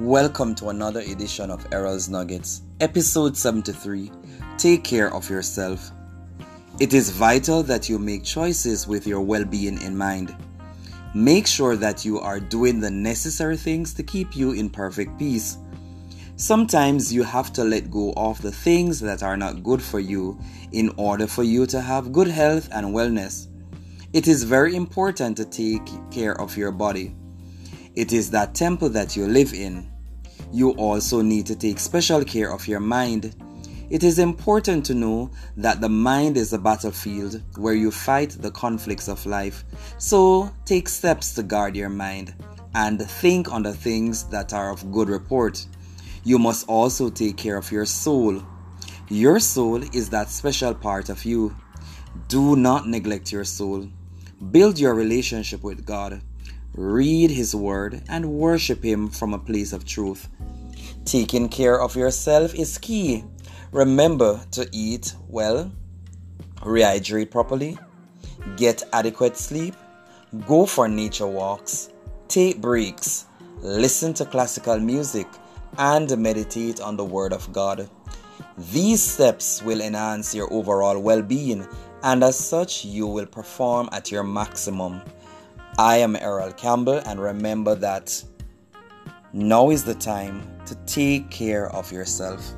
Welcome to another edition of Errol's Nuggets, episode 73 Take Care of Yourself. It is vital that you make choices with your well being in mind. Make sure that you are doing the necessary things to keep you in perfect peace. Sometimes you have to let go of the things that are not good for you in order for you to have good health and wellness. It is very important to take care of your body. It is that temple that you live in. You also need to take special care of your mind. It is important to know that the mind is a battlefield where you fight the conflicts of life. So take steps to guard your mind and think on the things that are of good report. You must also take care of your soul. Your soul is that special part of you. Do not neglect your soul. Build your relationship with God. Read His Word and worship Him from a place of truth. Taking care of yourself is key. Remember to eat well, rehydrate properly, get adequate sleep, go for nature walks, take breaks, listen to classical music, and meditate on the Word of God. These steps will enhance your overall well being and as such, you will perform at your maximum. I am Errol Campbell, and remember that now is the time to take care of yourself.